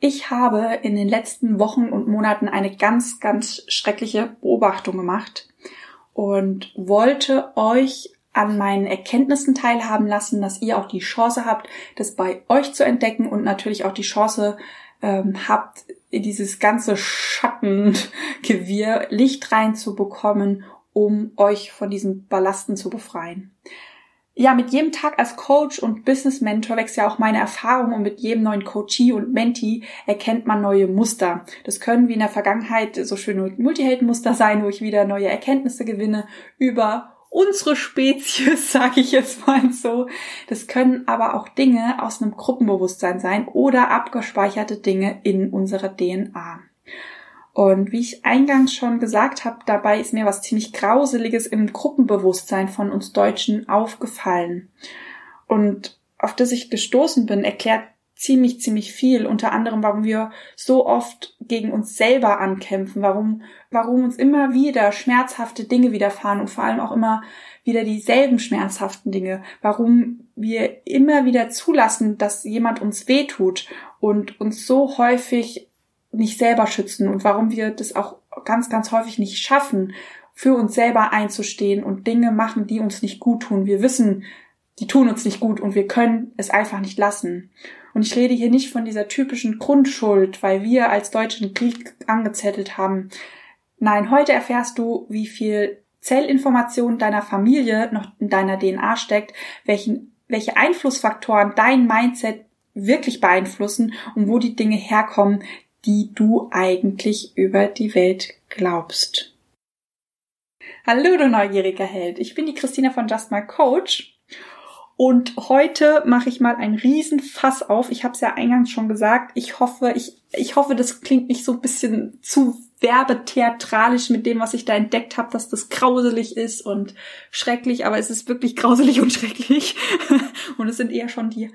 Ich habe in den letzten Wochen und Monaten eine ganz, ganz schreckliche Beobachtung gemacht und wollte euch an meinen Erkenntnissen teilhaben lassen, dass ihr auch die Chance habt, das bei euch zu entdecken und natürlich auch die Chance ähm, habt, dieses ganze Schattengewirr Licht reinzubekommen, um euch von diesen Ballasten zu befreien ja, mit jedem Tag als Coach und Business Mentor wächst ja auch meine Erfahrung und mit jedem neuen Coachee und Mentee erkennt man neue Muster. Das können wie in der Vergangenheit so schöne Multiheldenmuster sein, wo ich wieder neue Erkenntnisse gewinne über unsere Spezies, sage ich jetzt mal so. Das können aber auch Dinge aus einem Gruppenbewusstsein sein oder abgespeicherte Dinge in unserer DNA. Und wie ich eingangs schon gesagt habe, dabei ist mir was ziemlich Grauseliges im Gruppenbewusstsein von uns Deutschen aufgefallen. Und auf das ich gestoßen bin, erklärt ziemlich, ziemlich viel, unter anderem, warum wir so oft gegen uns selber ankämpfen, warum, warum uns immer wieder schmerzhafte Dinge widerfahren und vor allem auch immer wieder dieselben schmerzhaften Dinge, warum wir immer wieder zulassen, dass jemand uns wehtut und uns so häufig nicht selber schützen und warum wir das auch ganz, ganz häufig nicht schaffen, für uns selber einzustehen und Dinge machen, die uns nicht gut tun. Wir wissen, die tun uns nicht gut und wir können es einfach nicht lassen. Und ich rede hier nicht von dieser typischen Grundschuld, weil wir als Deutsche den Krieg angezettelt haben. Nein, heute erfährst du, wie viel Zellinformation deiner Familie noch in deiner DNA steckt, welchen, welche Einflussfaktoren dein Mindset wirklich beeinflussen und wo die Dinge herkommen, die du eigentlich über die Welt glaubst. Hallo, du neugieriger Held. Ich bin die Christina von Just My Coach. Und heute mache ich mal einen riesen Fass auf. Ich habe es ja eingangs schon gesagt. Ich hoffe, ich, ich hoffe, das klingt nicht so ein bisschen zu werbetheatralisch mit dem, was ich da entdeckt habe, dass das grauselig ist und schrecklich, aber es ist wirklich grauselig und schrecklich. und es sind eher schon die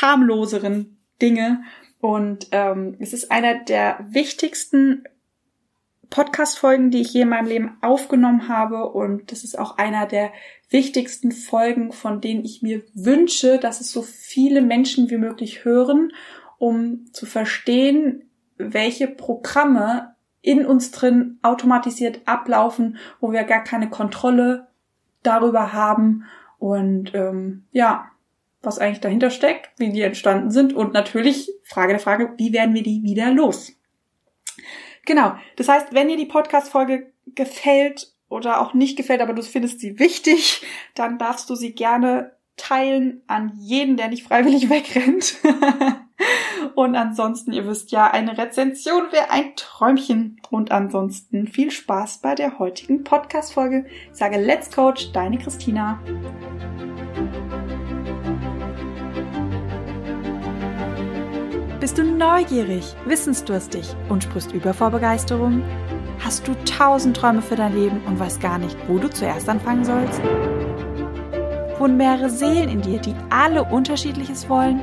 harmloseren Dinge, und ähm, es ist einer der wichtigsten Podcast-Folgen, die ich je in meinem Leben aufgenommen habe. Und das ist auch einer der wichtigsten Folgen, von denen ich mir wünsche, dass es so viele Menschen wie möglich hören, um zu verstehen, welche Programme in uns drin automatisiert ablaufen, wo wir gar keine Kontrolle darüber haben. Und ähm, ja, was eigentlich dahinter steckt, wie die entstanden sind und natürlich Frage der Frage, wie werden wir die wieder los? Genau. Das heißt, wenn dir die Podcast-Folge gefällt oder auch nicht gefällt, aber du findest sie wichtig, dann darfst du sie gerne teilen an jeden, der nicht freiwillig wegrennt. und ansonsten, ihr wisst ja, eine Rezension wäre ein Träumchen. Und ansonsten viel Spaß bei der heutigen Podcast-Folge. Ich sage Let's Coach, deine Christina. Bist du neugierig, wissensdurstig und sprichst über vor Begeisterung? Hast du tausend Träume für dein Leben und weißt gar nicht, wo du zuerst anfangen sollst? Wohnen mehrere Seelen in dir, die alle unterschiedliches wollen?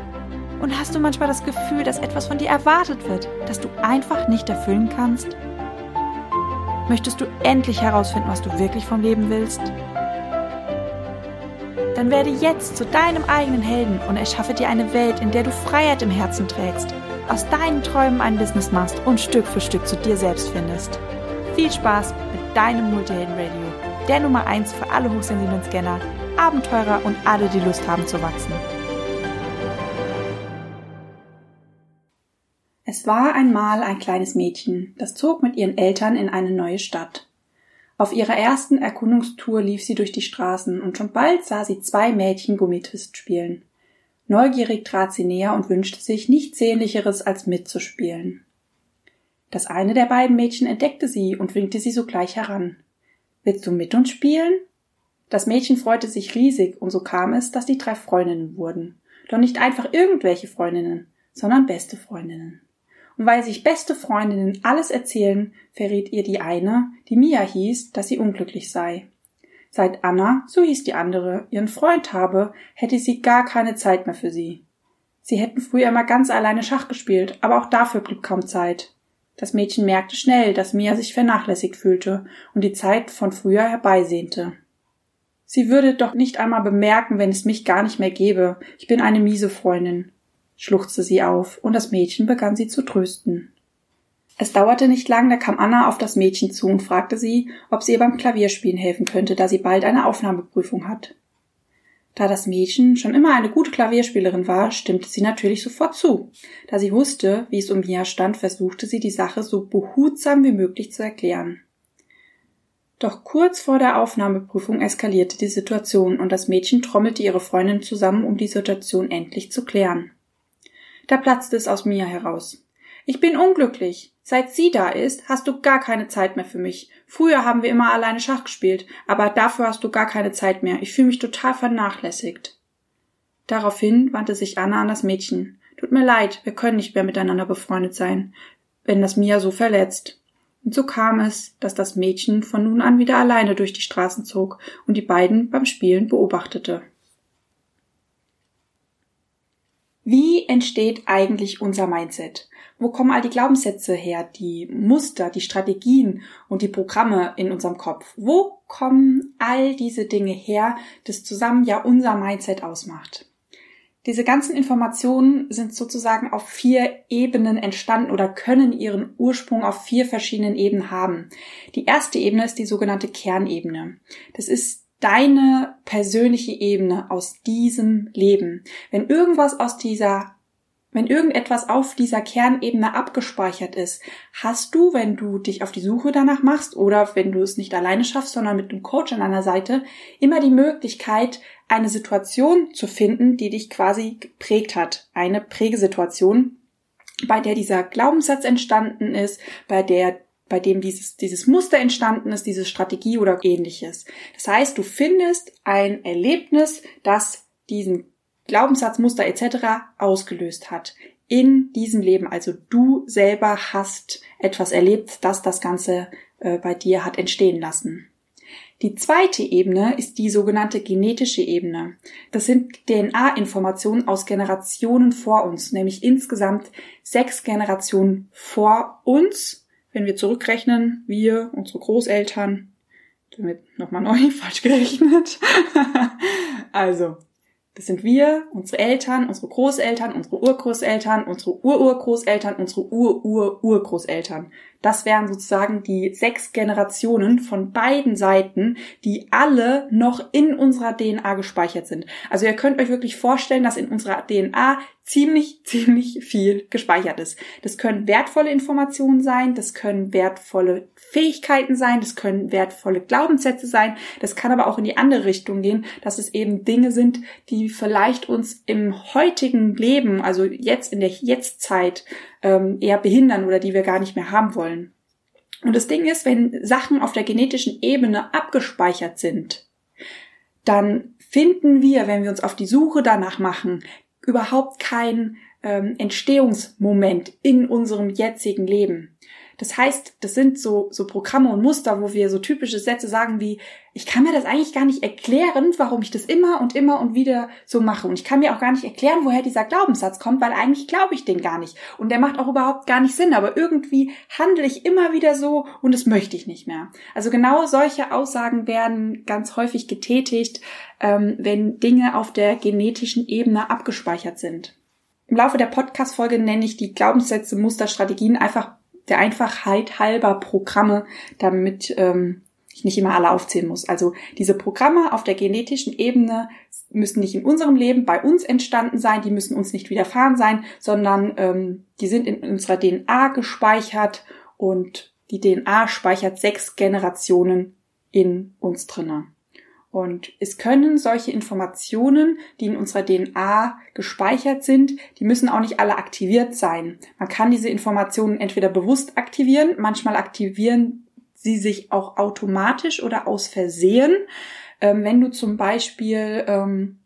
Und hast du manchmal das Gefühl, dass etwas von dir erwartet wird, das du einfach nicht erfüllen kannst? Möchtest du endlich herausfinden, was du wirklich vom Leben willst? Dann werde jetzt zu deinem eigenen Helden und erschaffe dir eine Welt, in der du Freiheit im Herzen trägst, aus deinen Träumen ein Business machst und Stück für Stück zu dir selbst findest. Viel Spaß mit deinem Multihelden Radio, der Nummer 1 für alle hochsensiblen Scanner, Abenteurer und alle, die Lust haben zu wachsen. Es war einmal ein kleines Mädchen, das zog mit ihren Eltern in eine neue Stadt. Auf ihrer ersten Erkundungstour lief sie durch die Straßen und schon bald sah sie zwei Mädchen Gummitwist spielen. Neugierig trat sie näher und wünschte sich nichts Sehnlicheres als mitzuspielen. Das eine der beiden Mädchen entdeckte sie und winkte sie sogleich heran. Willst du mit uns spielen? Das Mädchen freute sich riesig, und so kam es, dass die drei Freundinnen wurden. Doch nicht einfach irgendwelche Freundinnen, sondern beste Freundinnen. Und weil sich beste Freundinnen alles erzählen, verrät ihr die eine, die Mia hieß, dass sie unglücklich sei. Seit Anna, so hieß die andere, ihren Freund habe, hätte sie gar keine Zeit mehr für sie. Sie hätten früher immer ganz alleine Schach gespielt, aber auch dafür blieb kaum Zeit. Das Mädchen merkte schnell, dass Mia sich vernachlässigt fühlte und die Zeit von früher herbeisehnte. Sie würde doch nicht einmal bemerken, wenn es mich gar nicht mehr gäbe. Ich bin eine miese Freundin. Schluchzte sie auf, und das Mädchen begann sie zu trösten. Es dauerte nicht lang, da kam Anna auf das Mädchen zu und fragte sie, ob sie ihr beim Klavierspielen helfen könnte, da sie bald eine Aufnahmeprüfung hat. Da das Mädchen schon immer eine gute Klavierspielerin war, stimmte sie natürlich sofort zu. Da sie wusste, wie es um Mia stand, versuchte sie die Sache so behutsam wie möglich zu erklären. Doch kurz vor der Aufnahmeprüfung eskalierte die Situation und das Mädchen trommelte ihre Freundin zusammen, um die Situation endlich zu klären. Da platzte es aus Mia heraus. Ich bin unglücklich. Seit sie da ist, hast du gar keine Zeit mehr für mich. Früher haben wir immer alleine Schach gespielt, aber dafür hast du gar keine Zeit mehr. Ich fühle mich total vernachlässigt. Daraufhin wandte sich Anna an das Mädchen. Tut mir leid, wir können nicht mehr miteinander befreundet sein, wenn das Mia so verletzt. Und so kam es, dass das Mädchen von nun an wieder alleine durch die Straßen zog und die beiden beim Spielen beobachtete. Wie entsteht eigentlich unser Mindset? Wo kommen all die Glaubenssätze her, die Muster, die Strategien und die Programme in unserem Kopf? Wo kommen all diese Dinge her, das zusammen ja unser Mindset ausmacht? Diese ganzen Informationen sind sozusagen auf vier Ebenen entstanden oder können ihren Ursprung auf vier verschiedenen Ebenen haben. Die erste Ebene ist die sogenannte Kernebene. Das ist deine persönliche Ebene aus diesem Leben. Wenn irgendwas aus dieser wenn irgendetwas auf dieser Kernebene abgespeichert ist, hast du, wenn du dich auf die Suche danach machst oder wenn du es nicht alleine schaffst, sondern mit einem Coach an deiner Seite, immer die Möglichkeit, eine Situation zu finden, die dich quasi geprägt hat. Eine Prägesituation, bei der dieser Glaubenssatz entstanden ist, bei der bei dem dieses, dieses Muster entstanden ist, diese Strategie oder ähnliches. Das heißt, du findest ein Erlebnis, das diesen Glaubenssatz, Muster etc. ausgelöst hat in diesem Leben. Also du selber hast etwas erlebt, das das Ganze äh, bei dir hat entstehen lassen. Die zweite Ebene ist die sogenannte genetische Ebene. Das sind DNA-Informationen aus Generationen vor uns, nämlich insgesamt sechs Generationen vor uns. Wenn wir zurückrechnen, wir, unsere Großeltern, damit nochmal neu, falsch gerechnet. also, das sind wir, unsere Eltern, unsere Großeltern, unsere Urgroßeltern, unsere Ururgroßeltern, unsere Urururgroßeltern. Das wären sozusagen die sechs Generationen von beiden Seiten, die alle noch in unserer DNA gespeichert sind. Also ihr könnt euch wirklich vorstellen, dass in unserer DNA ziemlich, ziemlich viel gespeichert ist. Das können wertvolle Informationen sein, das können wertvolle Fähigkeiten sein, das können wertvolle Glaubenssätze sein, das kann aber auch in die andere Richtung gehen, dass es eben Dinge sind, die vielleicht uns im heutigen Leben, also jetzt in der Jetztzeit, ähm, eher behindern oder die wir gar nicht mehr haben wollen. Und das Ding ist, wenn Sachen auf der genetischen Ebene abgespeichert sind, dann finden wir, wenn wir uns auf die Suche danach machen, überhaupt keinen ähm, Entstehungsmoment in unserem jetzigen Leben. Das heißt, das sind so, so Programme und Muster, wo wir so typische Sätze sagen wie, ich kann mir das eigentlich gar nicht erklären, warum ich das immer und immer und wieder so mache. Und ich kann mir auch gar nicht erklären, woher dieser Glaubenssatz kommt, weil eigentlich glaube ich den gar nicht. Und der macht auch überhaupt gar nicht Sinn. Aber irgendwie handle ich immer wieder so und das möchte ich nicht mehr. Also genau solche Aussagen werden ganz häufig getätigt, ähm, wenn Dinge auf der genetischen Ebene abgespeichert sind. Im Laufe der Podcast-Folge nenne ich die Glaubenssätze, Muster, Strategien einfach der Einfachheit halber Programme, damit ähm, ich nicht immer alle aufzählen muss. Also diese Programme auf der genetischen Ebene müssen nicht in unserem Leben bei uns entstanden sein, die müssen uns nicht widerfahren sein, sondern ähm, die sind in unserer DNA gespeichert und die DNA speichert sechs Generationen in uns drinnen. Und es können solche Informationen, die in unserer DNA gespeichert sind, die müssen auch nicht alle aktiviert sein. Man kann diese Informationen entweder bewusst aktivieren, manchmal aktivieren sie sich auch automatisch oder aus Versehen. Ähm, wenn du zum Beispiel ähm,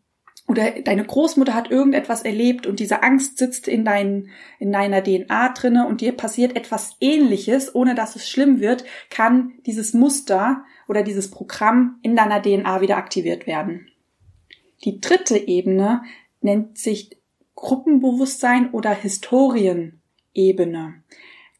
oder deine Großmutter hat irgendetwas erlebt und diese Angst sitzt in, dein, in deiner DNA drinne und dir passiert etwas ähnliches, ohne dass es schlimm wird, kann dieses Muster oder dieses Programm in deiner DNA wieder aktiviert werden. Die dritte Ebene nennt sich Gruppenbewusstsein oder Historienebene.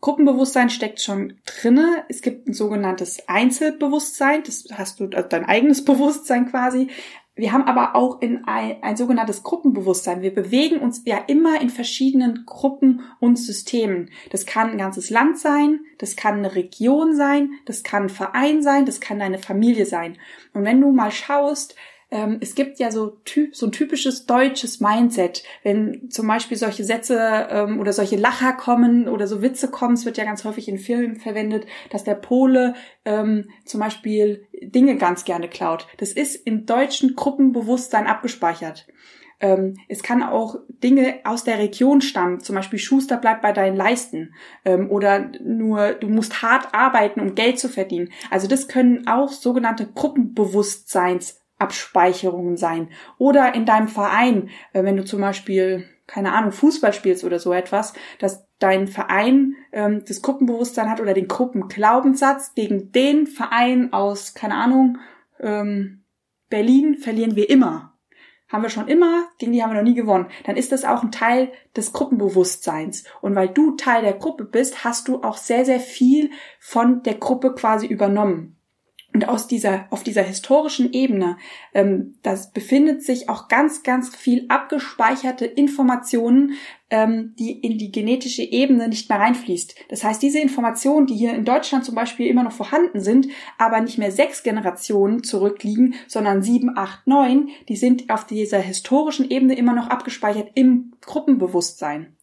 Gruppenbewusstsein steckt schon drinne. Es gibt ein sogenanntes Einzelbewusstsein. Das hast du also dein eigenes Bewusstsein quasi. wir haben aber auch in ein, ein sogenanntes Gruppenbewusstsein. Wir bewegen uns ja immer in verschiedenen Gruppen und Systemen. Das kann ein ganzes Land sein, das kann eine Region sein, das kann ein Verein sein, das kann deine Familie sein. Und wenn du mal schaust, ähm, es gibt ja so, typ, so ein typisches deutsches Mindset, wenn zum Beispiel solche Sätze ähm, oder solche Lacher kommen oder so Witze kommen, es wird ja ganz häufig in Filmen verwendet, dass der Pole ähm, zum Beispiel Dinge ganz gerne klaut. Das ist im deutschen Gruppenbewusstsein abgespeichert. Ähm, es kann auch Dinge aus der Region stammen, zum Beispiel Schuster bleibt bei deinen Leisten ähm, oder nur du musst hart arbeiten, um Geld zu verdienen. Also das können auch sogenannte Gruppenbewusstseins Abspeicherungen sein. Oder in deinem Verein, äh, wenn du zum Beispiel, keine Ahnung, Fußball spielst oder so etwas, dass dein Verein ähm, das Gruppenbewusstsein hat oder den Gruppenglaubenssatz, gegen den Verein aus, keine Ahnung, ähm, Berlin verlieren wir immer. Haben wir schon immer, gegen die haben wir noch nie gewonnen. Dann ist das auch ein Teil des Gruppenbewusstseins. Und weil du Teil der Gruppe bist, hast du auch sehr, sehr viel von der Gruppe quasi übernommen. Und aus dieser, auf dieser historischen Ebene, ähm, das befindet sich auch ganz, ganz viel abgespeicherte Informationen, ähm, die in die genetische Ebene nicht mehr reinfließt. Das heißt, diese Informationen, die hier in Deutschland zum Beispiel immer noch vorhanden sind, aber nicht mehr sechs Generationen zurückliegen, sondern sieben, acht, neun, die sind auf dieser historischen Ebene immer noch abgespeichert im Gruppenbewusstsein.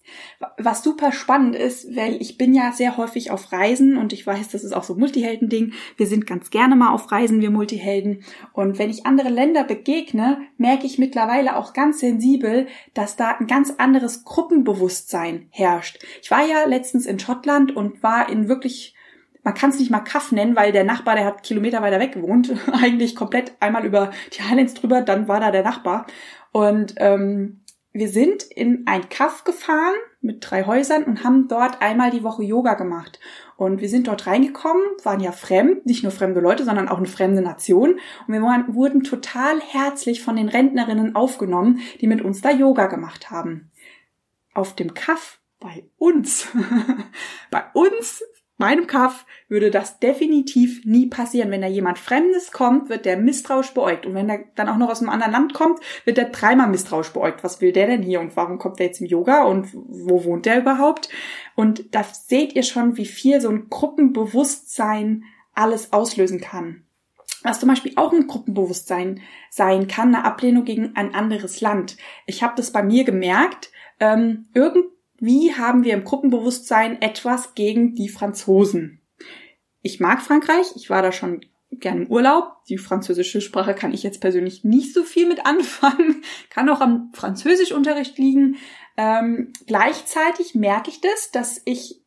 Was super spannend ist, weil ich bin ja sehr häufig auf Reisen und ich weiß, das ist auch so ein Multihelden-Ding. Wir sind ganz gerne mal auf Reisen, wir Multihelden. Und wenn ich andere Länder begegne, merke ich mittlerweile auch ganz sensibel, dass da ein ganz anderes Gruppenbewusstsein herrscht. Ich war ja letztens in Schottland und war in wirklich man kann es nicht mal Kaff nennen, weil der Nachbar, der hat Kilometer weiter weg gewohnt, eigentlich komplett einmal über die Highlands drüber, dann war da der Nachbar. Und ähm, wir sind in ein Kaff gefahren mit drei Häusern und haben dort einmal die Woche Yoga gemacht. Und wir sind dort reingekommen, waren ja fremd, nicht nur fremde Leute, sondern auch eine fremde Nation. Und wir waren, wurden total herzlich von den Rentnerinnen aufgenommen, die mit uns da Yoga gemacht haben. Auf dem Kaff bei uns, bei uns meinem Kaff würde das definitiv nie passieren. Wenn da jemand Fremdes kommt, wird der misstrauisch beäugt. Und wenn er dann auch noch aus einem anderen Land kommt, wird er dreimal misstrauisch beäugt. Was will der denn hier und warum kommt der jetzt im Yoga und wo wohnt der überhaupt? Und da seht ihr schon, wie viel so ein Gruppenbewusstsein alles auslösen kann. Was zum Beispiel auch ein Gruppenbewusstsein sein kann, eine Ablehnung gegen ein anderes Land. Ich habe das bei mir gemerkt. Ähm, irgend wie haben wir im Gruppenbewusstsein etwas gegen die Franzosen? Ich mag Frankreich, ich war da schon gern im Urlaub. Die französische Sprache kann ich jetzt persönlich nicht so viel mit anfangen, kann auch am Französischunterricht liegen. Ähm, gleichzeitig merke ich das, dass ich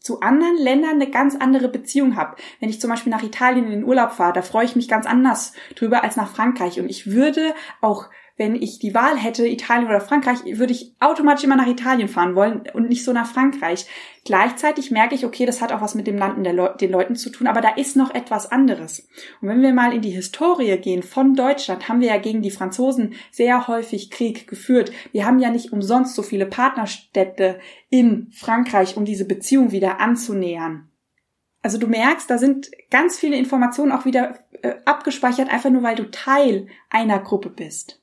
zu anderen Ländern eine ganz andere Beziehung habe. Wenn ich zum Beispiel nach Italien in den Urlaub fahre, da freue ich mich ganz anders drüber als nach Frankreich. Und ich würde auch wenn ich die Wahl hätte, Italien oder Frankreich, würde ich automatisch immer nach Italien fahren wollen und nicht so nach Frankreich. Gleichzeitig merke ich, okay, das hat auch was mit dem Landen der Le den Leuten zu tun, aber da ist noch etwas anderes. Und wenn wir mal in die Historie gehen von Deutschland, haben wir ja gegen die Franzosen sehr häufig Krieg geführt. Wir haben ja nicht umsonst so viele Partnerstädte in Frankreich, um diese Beziehung wieder anzunähern. Also du merkst, da sind ganz viele Informationen auch wieder äh, abgespeichert, einfach nur weil du Teil einer Gruppe bist.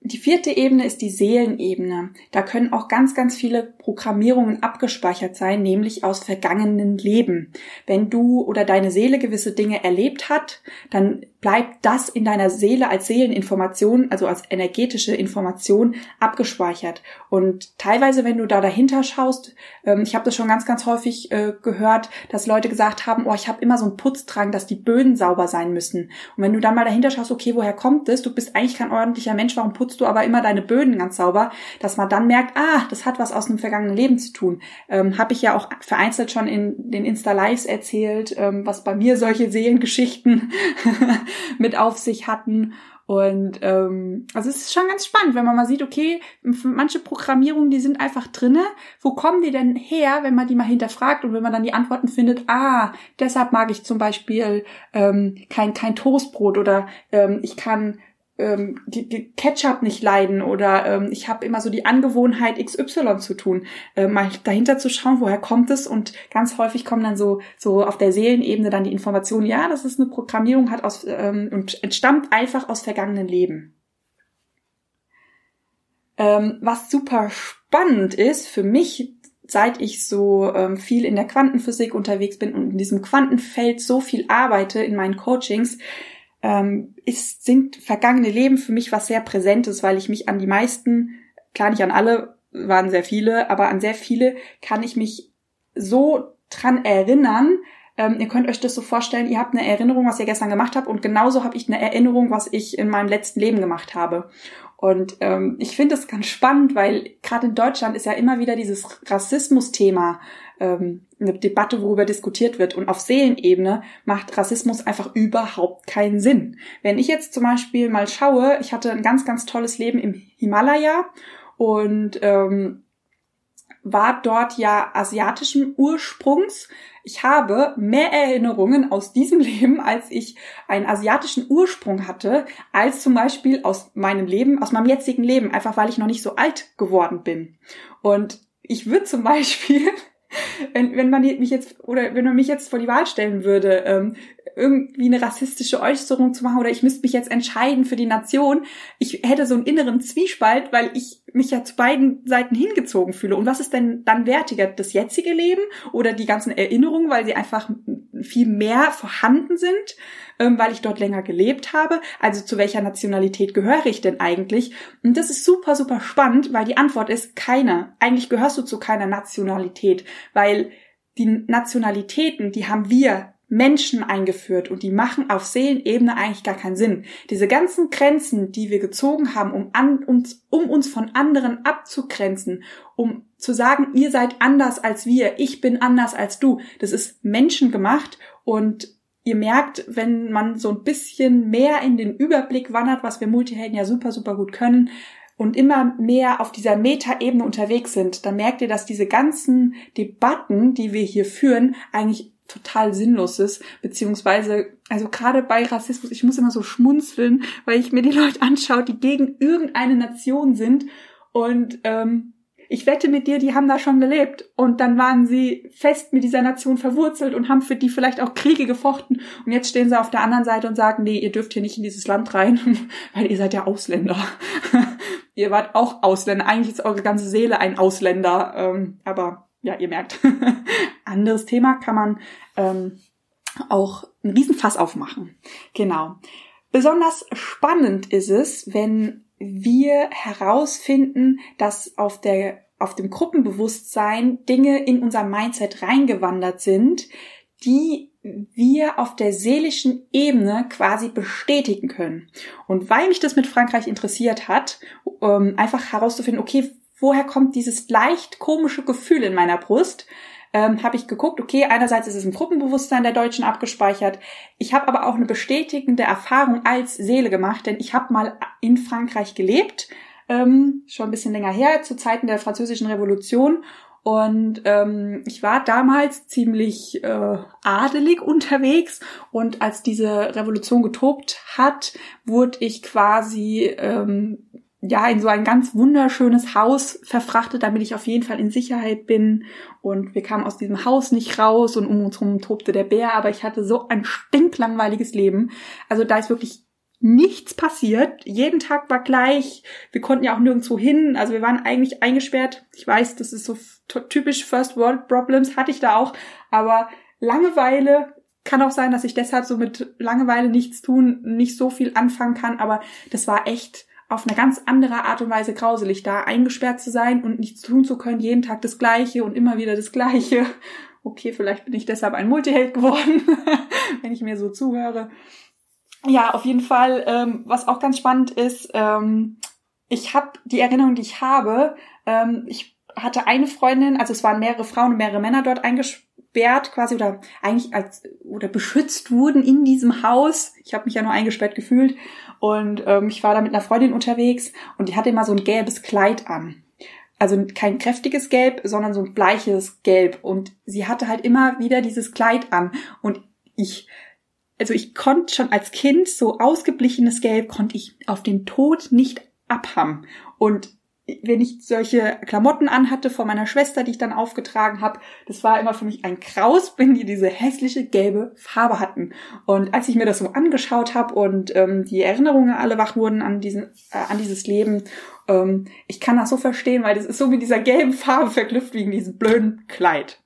Die vierte Ebene ist die Seelenebene. Da können auch ganz, ganz viele Programmierungen abgespeichert sein, nämlich aus vergangenen Leben. Wenn du oder deine Seele gewisse Dinge erlebt hat, dann bleibt das in deiner Seele als Seeleninformation, also als energetische Information abgespeichert. Und teilweise, wenn du da dahinter schaust, ähm, ich habe das schon ganz, ganz häufig äh, gehört, dass Leute gesagt haben, oh, ich habe immer so einen Putzdrang, dass die Böden sauber sein müssen. Und wenn du dann mal dahinter schaust, okay, woher kommt das? Du bist eigentlich kein ordentlicher Mensch, warum putzt du aber immer deine Böden ganz sauber? Dass man dann merkt, ah, das hat was aus einem vergangenen Leben zu tun. Ähm, habe ich ja auch vereinzelt schon in den Insta-Lives erzählt, ähm, was bei mir solche Seelengeschichten mit auf sich hatten. Und ähm, also es ist schon ganz spannend, wenn man mal sieht, okay, manche Programmierungen, die sind einfach drinne. Wo kommen die denn her, wenn man die mal hinterfragt und wenn man dann die Antworten findet, ah, deshalb mag ich zum Beispiel ähm, kein, kein Toastbrot oder ähm, ich kann ähm, die, die Ketchup nicht leiden oder ähm, ich habe immer so die Angewohnheit XY zu tun, äh, mal dahinter zu schauen, woher kommt es und ganz häufig kommen dann so so auf der Seelenebene dann die Informationen, ja, das ist eine Programmierung hat aus ähm, und entstammt einfach aus vergangenen Leben. Ähm, was super spannend ist für mich, seit ich so ähm, viel in der Quantenphysik unterwegs bin und in diesem Quantenfeld so viel arbeite in meinen Coachings, ähm, ist, sind vergangene Leben für mich was sehr Präsentes, weil ich mich an die meisten, klar nicht an alle, waren sehr viele, aber an sehr viele kann ich mich so dran erinnern. Ähm, ihr könnt euch das so vorstellen, ihr habt eine Erinnerung, was ihr gestern gemacht habt und genauso habe ich eine Erinnerung, was ich in meinem letzten Leben gemacht habe. Und ähm, ich finde es ganz spannend, weil gerade in Deutschland ist ja immer wieder dieses Rassismus-Thema ähm, eine Debatte, worüber diskutiert wird. Und auf Seelenebene macht Rassismus einfach überhaupt keinen Sinn. Wenn ich jetzt zum Beispiel mal schaue, ich hatte ein ganz, ganz tolles Leben im Himalaya und ähm, war dort ja asiatischen Ursprungs. Ich habe mehr Erinnerungen aus diesem Leben, als ich einen asiatischen Ursprung hatte, als zum Beispiel aus meinem Leben, aus meinem jetzigen Leben, einfach weil ich noch nicht so alt geworden bin. Und ich würde zum Beispiel wenn, wenn man mich jetzt oder wenn man mich jetzt vor die Wahl stellen würde, ähm, irgendwie eine rassistische Äußerung zu machen oder ich müsste mich jetzt entscheiden für die Nation, ich hätte so einen inneren Zwiespalt, weil ich mich ja zu beiden Seiten hingezogen fühle. Und was ist denn dann wertiger, das jetzige Leben oder die ganzen Erinnerungen, weil sie einfach viel mehr vorhanden sind, ähm, weil ich dort länger gelebt habe? Also zu welcher Nationalität gehöre ich denn eigentlich? Und das ist super, super spannend, weil die Antwort ist keine. Eigentlich gehörst du zu keiner Nationalität, weil die Nationalitäten, die haben wir Menschen eingeführt und die machen auf Seelenebene eigentlich gar keinen Sinn. Diese ganzen Grenzen, die wir gezogen haben, um, an, uns, um uns von anderen abzugrenzen, um zu sagen, ihr seid anders als wir, ich bin anders als du, das ist menschengemacht und ihr merkt, wenn man so ein bisschen mehr in den Überblick wandert, was wir Multihelden ja super, super gut können, und immer mehr auf dieser Metaebene unterwegs sind, dann merkt ihr, dass diese ganzen Debatten, die wir hier führen, eigentlich total sinnlos ist, beziehungsweise, also gerade bei Rassismus, ich muss immer so schmunzeln, weil ich mir die Leute anschaue, die gegen irgendeine Nation sind und ähm, ich wette mit dir, die haben da schon gelebt und dann waren sie fest mit dieser Nation verwurzelt und haben für die vielleicht auch Kriege gefochten und jetzt stehen sie auf der anderen Seite und sagen, nee, ihr dürft hier nicht in dieses Land rein, weil ihr seid ja Ausländer. ihr wart auch Ausländer, eigentlich ist eure ganze Seele ein Ausländer, ähm, aber ja, ihr merkt, anderes Thema kann man ähm, auch einen Riesenfass aufmachen. Genau. Besonders spannend ist es, wenn wir herausfinden, dass auf der auf dem Gruppenbewusstsein Dinge in unser Mindset reingewandert sind, die wir auf der seelischen Ebene quasi bestätigen können. Und weil mich das mit Frankreich interessiert hat, ähm, einfach herauszufinden, okay, woher kommt dieses leicht komische Gefühl in meiner Brust, ähm, habe ich geguckt, okay, einerseits ist es im Gruppenbewusstsein der Deutschen abgespeichert, ich habe aber auch eine bestätigende Erfahrung als Seele gemacht, denn ich habe mal in Frankreich gelebt, ähm, schon ein bisschen länger her, zu Zeiten der Französischen Revolution. Und ähm, ich war damals ziemlich äh, adelig unterwegs. Und als diese Revolution getobt hat, wurde ich quasi ähm, ja, in so ein ganz wunderschönes Haus verfrachtet, damit ich auf jeden Fall in Sicherheit bin. Und wir kamen aus diesem Haus nicht raus und um uns herum tobte der Bär, aber ich hatte so ein stinklangweiliges Leben. Also da ist wirklich nichts passiert. Jeden Tag war gleich. Wir konnten ja auch nirgendwo hin. Also wir waren eigentlich eingesperrt. Ich weiß, das ist so typisch First World Problems, hatte ich da auch. Aber Langeweile kann auch sein, dass ich deshalb so mit Langeweile nichts tun, nicht so viel anfangen kann. Aber das war echt auf eine ganz andere Art und Weise grauselig, da eingesperrt zu sein und nichts tun zu können, jeden Tag das Gleiche und immer wieder das Gleiche. Okay, vielleicht bin ich deshalb ein Multiheld geworden, wenn ich mir so zuhöre. Ja, auf jeden Fall, ähm, was auch ganz spannend ist, ähm, ich habe die Erinnerung, die ich habe, ähm, ich hatte eine Freundin, also es waren mehrere Frauen und mehrere Männer dort eingesperrt quasi oder eigentlich als oder beschützt wurden in diesem Haus. Ich habe mich ja nur eingesperrt gefühlt und ähm, ich war da mit einer Freundin unterwegs und die hatte immer so ein gelbes Kleid an. Also kein kräftiges Gelb, sondern so ein bleiches Gelb. Und sie hatte halt immer wieder dieses Kleid an. Und ich also ich konnte schon als Kind so ausgeblichenes Gelb konnte ich auf den Tod nicht abhaben. Und wenn ich solche Klamotten anhatte von meiner Schwester, die ich dann aufgetragen habe, das war immer für mich ein Kraus, wenn die diese hässliche gelbe Farbe hatten. Und als ich mir das so angeschaut habe und ähm, die Erinnerungen alle wach wurden an diesen, äh, an dieses Leben, ähm, ich kann das so verstehen, weil das ist so mit dieser gelben Farbe verknüpft wegen diesem blöden Kleid.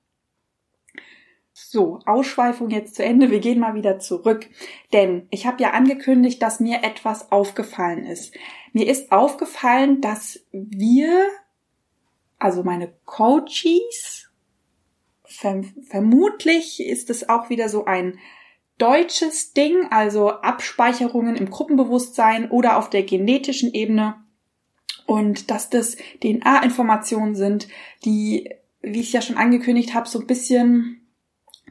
So, Ausschweifung jetzt zu Ende. Wir gehen mal wieder zurück. Denn ich habe ja angekündigt, dass mir etwas aufgefallen ist. Mir ist aufgefallen, dass wir, also meine Coaches, verm vermutlich ist es auch wieder so ein deutsches Ding, also Abspeicherungen im Gruppenbewusstsein oder auf der genetischen Ebene. Und dass das DNA-Informationen sind, die, wie ich ja schon angekündigt habe, so ein bisschen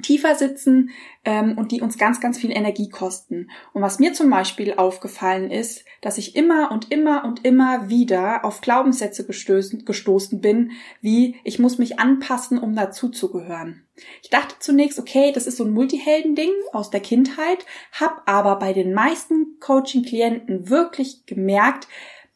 tiefer sitzen ähm, und die uns ganz, ganz viel Energie kosten. Und was mir zum Beispiel aufgefallen ist, dass ich immer und immer und immer wieder auf Glaubenssätze gestoßen, gestoßen bin, wie ich muss mich anpassen, um dazuzugehören. Ich dachte zunächst, okay, das ist so ein Multihelden-Ding aus der Kindheit, habe aber bei den meisten Coaching-Klienten wirklich gemerkt,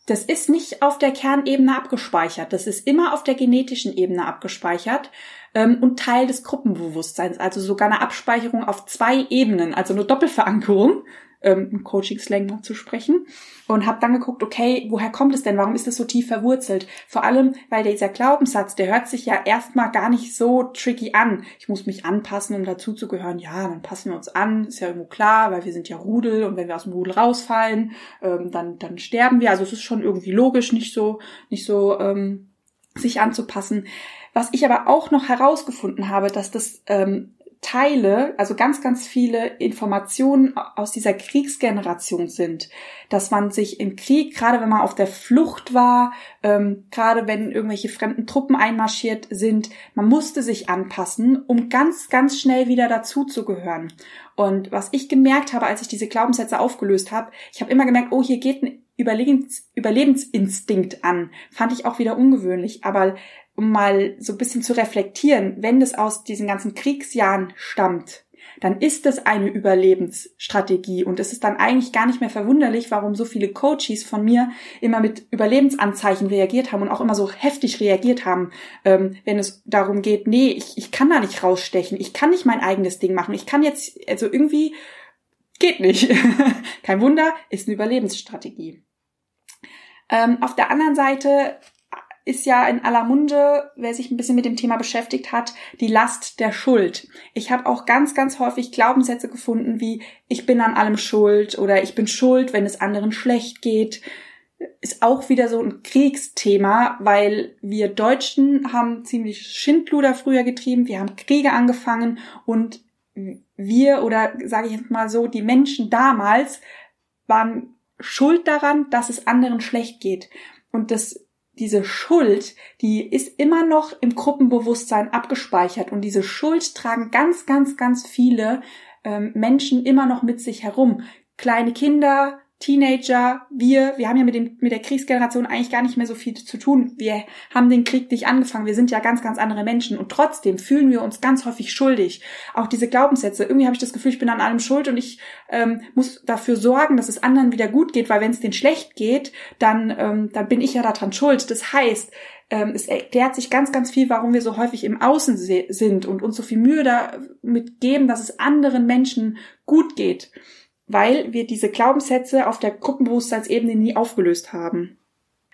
das ist nicht auf der Kernebene abgespeichert, das ist immer auf der genetischen Ebene abgespeichert ähm, und Teil des Gruppenbewusstseins, also sogar eine Abspeicherung auf zwei Ebenen, also eine Doppelverankerung, ähm, im Coaching-Slang zu sprechen und habe dann geguckt, okay, woher kommt es denn? Warum ist es so tief verwurzelt? Vor allem, weil dieser Glaubenssatz, der hört sich ja erstmal gar nicht so tricky an. Ich muss mich anpassen, um dazuzugehören. Ja, dann passen wir uns an, ist ja irgendwo klar, weil wir sind ja Rudel und wenn wir aus dem Rudel rausfallen, ähm, dann dann sterben wir. Also es ist schon irgendwie logisch, nicht so nicht so ähm, sich anzupassen. Was ich aber auch noch herausgefunden habe, dass das ähm, Teile, also ganz, ganz viele Informationen aus dieser Kriegsgeneration sind, dass man sich im Krieg, gerade wenn man auf der Flucht war, ähm, gerade wenn irgendwelche fremden Truppen einmarschiert sind, man musste sich anpassen, um ganz, ganz schnell wieder dazuzugehören. Und was ich gemerkt habe, als ich diese Glaubenssätze aufgelöst habe, ich habe immer gemerkt, oh, hier geht ein Überlebens Überlebensinstinkt an. Fand ich auch wieder ungewöhnlich. Aber um mal so ein bisschen zu reflektieren, wenn das aus diesen ganzen Kriegsjahren stammt, dann ist das eine Überlebensstrategie und es ist dann eigentlich gar nicht mehr verwunderlich, warum so viele Coaches von mir immer mit Überlebensanzeichen reagiert haben und auch immer so heftig reagiert haben, ähm, wenn es darum geht, nee, ich, ich kann da nicht rausstechen, ich kann nicht mein eigenes Ding machen, ich kann jetzt, also irgendwie geht nicht. Kein Wunder, ist eine Überlebensstrategie. Ähm, auf der anderen Seite ist ja in aller Munde, wer sich ein bisschen mit dem Thema beschäftigt hat, die Last der Schuld. Ich habe auch ganz, ganz häufig Glaubenssätze gefunden wie ich bin an allem schuld oder ich bin schuld, wenn es anderen schlecht geht. Ist auch wieder so ein Kriegsthema, weil wir Deutschen haben ziemlich Schindluder früher getrieben, wir haben Kriege angefangen und wir oder sage ich jetzt mal so, die Menschen damals waren schuld daran, dass es anderen schlecht geht. Und das diese Schuld, die ist immer noch im Gruppenbewusstsein abgespeichert und diese Schuld tragen ganz, ganz, ganz viele ähm, Menschen immer noch mit sich herum. Kleine Kinder, Teenager, wir, wir haben ja mit, dem, mit der Kriegsgeneration eigentlich gar nicht mehr so viel zu tun. Wir haben den Krieg nicht angefangen. Wir sind ja ganz, ganz andere Menschen. Und trotzdem fühlen wir uns ganz häufig schuldig. Auch diese Glaubenssätze. Irgendwie habe ich das Gefühl, ich bin an allem schuld und ich ähm, muss dafür sorgen, dass es anderen wieder gut geht, weil wenn es denen schlecht geht, dann, ähm, dann bin ich ja daran schuld. Das heißt, ähm, es erklärt sich ganz, ganz viel, warum wir so häufig im Außen sind und uns so viel Mühe damit geben, dass es anderen Menschen gut geht weil wir diese Glaubenssätze auf der Gruppenbewusstseinsebene nie aufgelöst haben.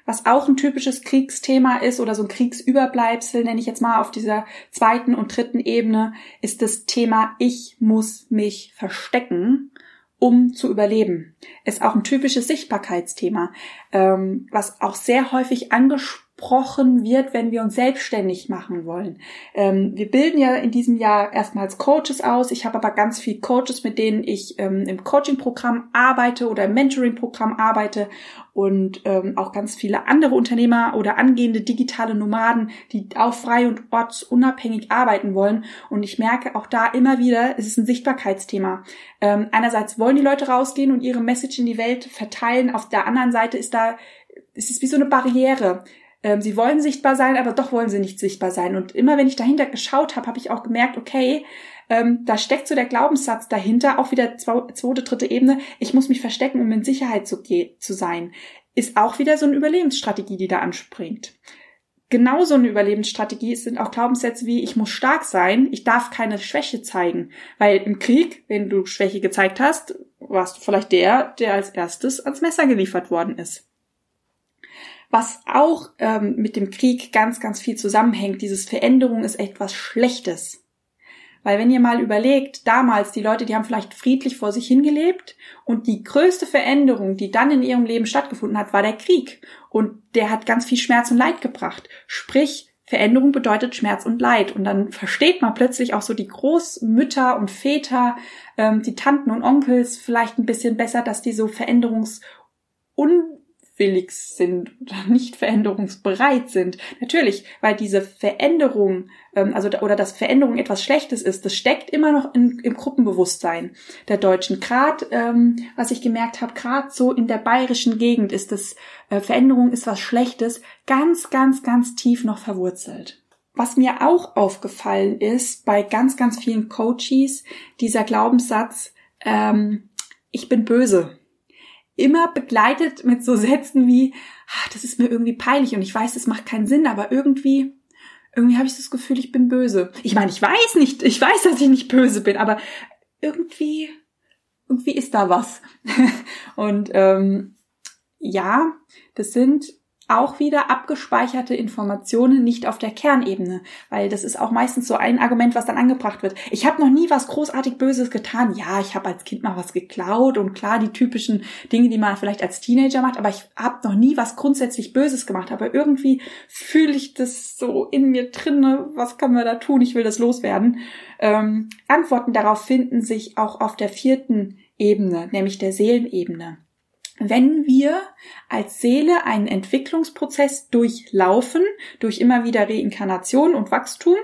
Was auch ein typisches Kriegsthema ist oder so ein Kriegsüberbleibsel, nenne ich jetzt mal auf dieser zweiten und dritten Ebene, ist das Thema Ich muss mich verstecken, um zu überleben. Ist auch ein typisches Sichtbarkeitsthema, ähm, was auch sehr häufig angesprochen angesprochen wird, wenn wir uns selbstständig machen wollen. Ähm, wir bilden ja in diesem Jahr erstmals Coaches aus. Ich habe aber ganz viel Coaches, mit denen ich ähm, im Coaching-Programm arbeite oder im Mentoring-Programm arbeite und ähm, auch ganz viele andere Unternehmer oder angehende digitale Nomaden, die auch frei und ortsunabhängig arbeiten wollen. Und ich merke auch da immer wieder, es ist ein Sichtbarkeitsthema. Ähm, einerseits wollen die Leute rausgehen und ihre Message in die Welt verteilen. Auf der anderen Seite ist da, es ist wie so eine Barriere ähm, sie wollen sichtbar sein, aber doch wollen sie nicht sichtbar sein. Und immer wenn ich dahinter geschaut habe, habe ich auch gemerkt, okay, ähm, da steckt so der Glaubenssatz dahinter, auch wieder zweite, dritte Ebene, ich muss mich verstecken, um in Sicherheit zu, zu sein. Ist auch wieder so eine Überlebensstrategie, die da anspringt. Genauso eine Überlebensstrategie sind auch Glaubenssätze wie, ich muss stark sein, ich darf keine Schwäche zeigen. Weil im Krieg, wenn du Schwäche gezeigt hast, warst du vielleicht der, der als erstes ans Messer geliefert worden ist. Was auch ähm, mit dem Krieg ganz, ganz viel zusammenhängt, dieses Veränderung ist etwas Schlechtes. Weil wenn ihr mal überlegt, damals die Leute, die haben vielleicht friedlich vor sich hingelebt und die größte Veränderung, die dann in ihrem Leben stattgefunden hat, war der Krieg. Und der hat ganz viel Schmerz und Leid gebracht. Sprich, Veränderung bedeutet Schmerz und Leid. Und dann versteht man plötzlich auch so die Großmütter und Väter, ähm, die Tanten und Onkels vielleicht ein bisschen besser, dass die so veränderungs willig sind oder nicht veränderungsbereit sind. Natürlich, weil diese Veränderung, ähm, also oder dass Veränderung etwas Schlechtes ist, das steckt immer noch in, im Gruppenbewusstsein der Deutschen. Gerade, ähm, was ich gemerkt habe, gerade so in der bayerischen Gegend ist das äh, Veränderung ist was Schlechtes, ganz, ganz, ganz tief noch verwurzelt. Was mir auch aufgefallen ist bei ganz, ganz vielen Coaches, dieser Glaubenssatz, ähm, ich bin böse immer begleitet mit so Sätzen wie, ach, das ist mir irgendwie peinlich und ich weiß, das macht keinen Sinn, aber irgendwie, irgendwie habe ich das Gefühl, ich bin böse. Ich meine, ich weiß nicht, ich weiß, dass ich nicht böse bin, aber irgendwie, irgendwie ist da was. und ähm, ja, das sind auch wieder abgespeicherte Informationen nicht auf der Kernebene, weil das ist auch meistens so ein Argument, was dann angebracht wird. Ich habe noch nie was großartig Böses getan. Ja, ich habe als Kind mal was geklaut und klar die typischen Dinge, die man vielleicht als Teenager macht, aber ich habe noch nie was grundsätzlich Böses gemacht. Aber irgendwie fühle ich das so in mir drinne. Was kann man da tun? Ich will das loswerden. Ähm, Antworten darauf finden sich auch auf der vierten Ebene, nämlich der Seelenebene wenn wir als Seele einen Entwicklungsprozess durchlaufen, durch immer wieder Reinkarnation und Wachstum,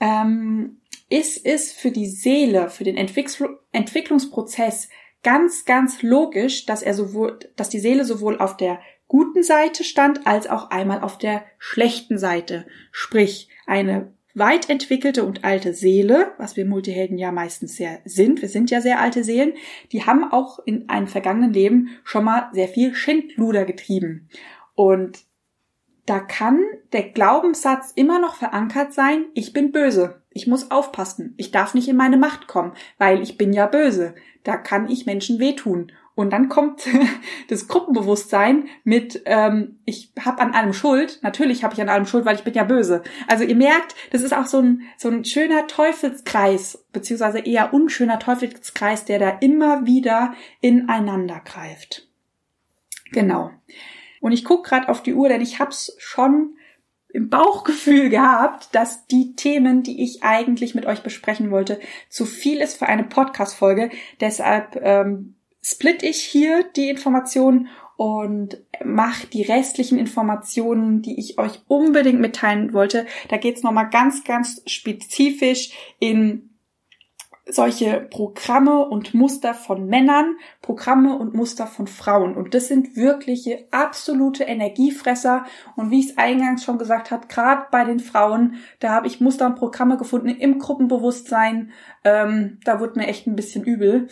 ähm, ist es für die Seele, für den Entwickl Entwicklungsprozess ganz, ganz logisch, dass er sowohl, dass die Seele sowohl auf der guten Seite stand, als auch einmal auf der schlechten Seite. Sprich, eine weit entwickelte und alte Seele, was wir Multihelden ja meistens sehr sind, wir sind ja sehr alte Seelen, die haben auch in einem vergangenen Leben schon mal sehr viel Schindluder getrieben. Und da kann der Glaubenssatz immer noch verankert sein, ich bin böse, ich muss aufpassen, ich darf nicht in meine Macht kommen, weil ich bin ja böse, da kann ich Menschen wehtun. Und dann kommt das Gruppenbewusstsein mit, ähm, ich habe an allem Schuld. Natürlich habe ich an allem Schuld, weil ich bin ja böse. Also ihr merkt, das ist auch so ein, so ein schöner Teufelskreis, beziehungsweise eher unschöner Teufelskreis, der da immer wieder ineinander greift. Genau. Und ich guck gerade auf die Uhr, denn ich hab's schon im Bauchgefühl gehabt, dass die Themen, die ich eigentlich mit euch besprechen wollte, zu viel ist für eine Podcast-Folge. Deshalb ähm, split ich hier die Informationen und mache die restlichen Informationen, die ich euch unbedingt mitteilen wollte. Da geht's nochmal ganz, ganz spezifisch in solche Programme und Muster von Männern, Programme und Muster von Frauen. Und das sind wirkliche absolute Energiefresser. Und wie ich es eingangs schon gesagt habe, gerade bei den Frauen, da habe ich Muster und Programme gefunden im Gruppenbewusstsein. Ähm, da wurde mir echt ein bisschen übel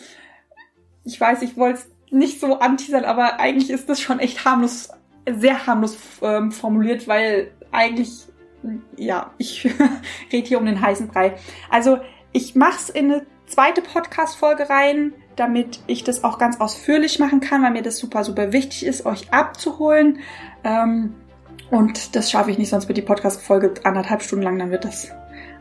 ich weiß, ich wollte es nicht so anteasern, aber eigentlich ist das schon echt harmlos, sehr harmlos ähm, formuliert, weil eigentlich, ja, ich rede hier um den heißen Brei. Also ich mache es in eine zweite Podcast-Folge rein, damit ich das auch ganz ausführlich machen kann, weil mir das super, super wichtig ist, euch abzuholen. Ähm, und das schaffe ich nicht, sonst wird die Podcast-Folge anderthalb Stunden lang, dann wird das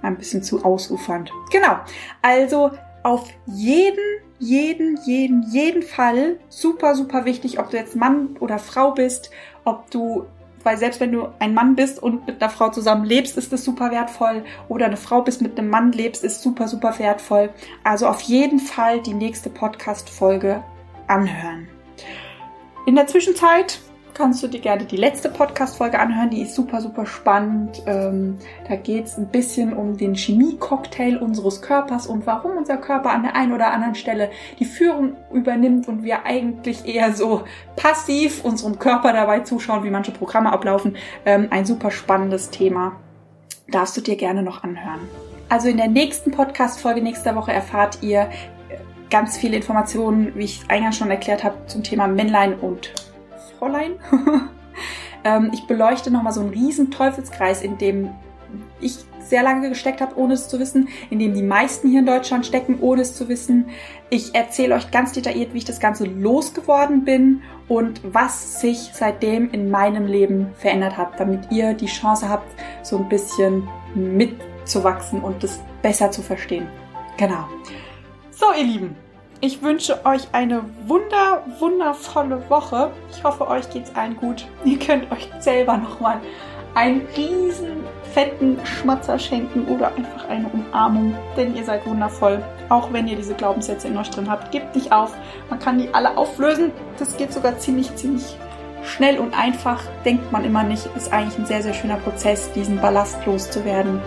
ein bisschen zu ausufernd. Genau. Also auf jeden jeden, jeden, jeden Fall super, super wichtig, ob du jetzt Mann oder Frau bist, ob du, weil selbst wenn du ein Mann bist und mit einer Frau zusammen lebst, ist das super wertvoll. Oder eine Frau bist mit einem Mann lebst, ist super, super wertvoll. Also auf jeden Fall die nächste Podcast-Folge anhören. In der Zwischenzeit kannst du dir gerne die letzte Podcast-Folge anhören. Die ist super, super spannend. Ähm, da geht es ein bisschen um den Chemie-Cocktail unseres Körpers und warum unser Körper an der einen oder anderen Stelle die Führung übernimmt und wir eigentlich eher so passiv unserem Körper dabei zuschauen, wie manche Programme ablaufen. Ähm, ein super spannendes Thema. Darfst du dir gerne noch anhören. Also in der nächsten Podcast-Folge nächster Woche erfahrt ihr ganz viele Informationen, wie ich eingangs schon erklärt habe, zum Thema Männlein und Fräulein. ähm, ich beleuchte nochmal so einen riesen Teufelskreis, in dem ich sehr lange gesteckt habe, ohne es zu wissen, in dem die meisten hier in Deutschland stecken, ohne es zu wissen. Ich erzähle euch ganz detailliert, wie ich das Ganze losgeworden bin und was sich seitdem in meinem Leben verändert hat, damit ihr die Chance habt, so ein bisschen mitzuwachsen und das besser zu verstehen. Genau. So, ihr Lieben, ich wünsche euch eine wunder, wundervolle Woche. Ich hoffe, euch geht's allen gut. Ihr könnt euch selber nochmal einen riesen fetten Schmatzer schenken oder einfach eine Umarmung, denn ihr seid wundervoll. Auch wenn ihr diese Glaubenssätze in euch drin habt, gebt nicht auf. Man kann die alle auflösen. Das geht sogar ziemlich, ziemlich schnell und einfach. Denkt man immer nicht. Ist eigentlich ein sehr, sehr schöner Prozess, diesen Ballast loszuwerden.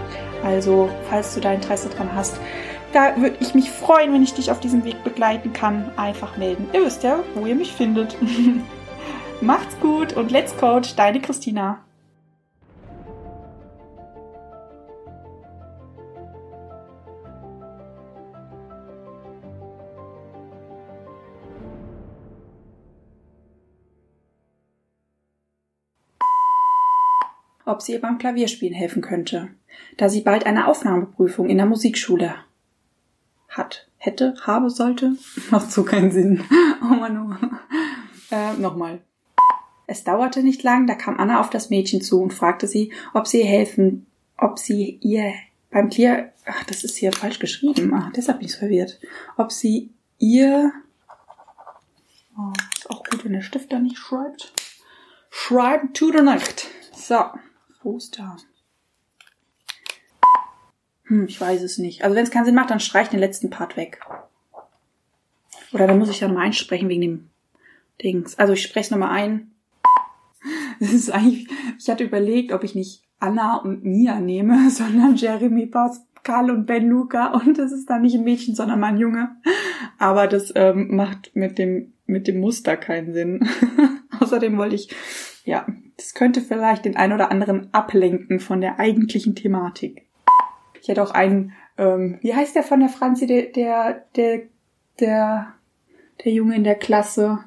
Also, falls du da Interesse dran hast, da würde ich mich freuen, wenn ich dich auf diesem Weg begleiten kann. Einfach melden. Ihr wisst ja, wo ihr mich findet. Macht's gut und let's coach, deine Christina. ob sie ihr beim Klavierspielen helfen könnte, da sie bald eine Aufnahmeprüfung in der Musikschule hat, hätte, habe, sollte. Macht so keinen Sinn. Oh Mann, oh. Äh, nochmal. Es dauerte nicht lang, da kam Anna auf das Mädchen zu und fragte sie, ob sie ihr helfen, ob sie ihr beim Clear, ach, das ist hier falsch geschrieben, ah, deshalb bin ich verwirrt, ob sie ihr, oh, ist auch gut, wenn der Stift da nicht schreibt, schreiben to the Nacht. So, wo ist da? Hm, ich weiß es nicht. Also wenn es keinen Sinn macht, dann streich den letzten Part weg. Oder dann muss ich ja nochmal einsprechen wegen dem Dings. Also ich spreche es nochmal ein. Das ist eigentlich, ich hatte überlegt, ob ich nicht Anna und Mia nehme, sondern Jeremy, Pascal und Ben Luca und das ist dann nicht ein Mädchen, sondern mein Junge. Aber das ähm, macht mit dem, mit dem Muster keinen Sinn. Außerdem wollte ich, ja, das könnte vielleicht den ein oder anderen ablenken von der eigentlichen Thematik. Ich hätte auch einen, ähm, wie heißt der von der Franzi, der, der, der, der, der Junge in der Klasse?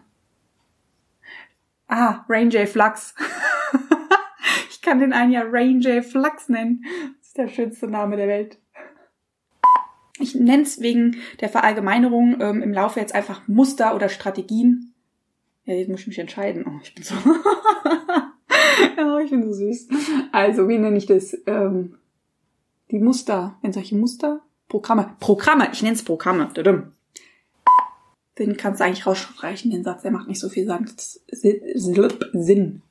Ah, Rain J. Flux. ich kann den einen ja Rain J. Flux nennen. Das ist der schönste Name der Welt. Ich nenne es wegen der Verallgemeinerung ähm, im Laufe jetzt einfach Muster oder Strategien. Ja, jetzt muss ich mich entscheiden. Oh, ich bin so. oh, ich bin so süß. Also, wie nenne ich das? Ähm, die Muster, wenn solche Muster, Programme, Programme, ich nenne es Programme, den kannst du eigentlich rausstreichen, den Satz, der macht nicht so viel Sinn.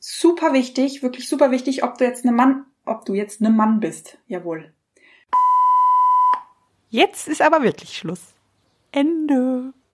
Super wichtig, wirklich super wichtig, ob du jetzt ne Mann, ob du jetzt ne Mann bist. Jawohl. Jetzt ist aber wirklich Schluss. Ende.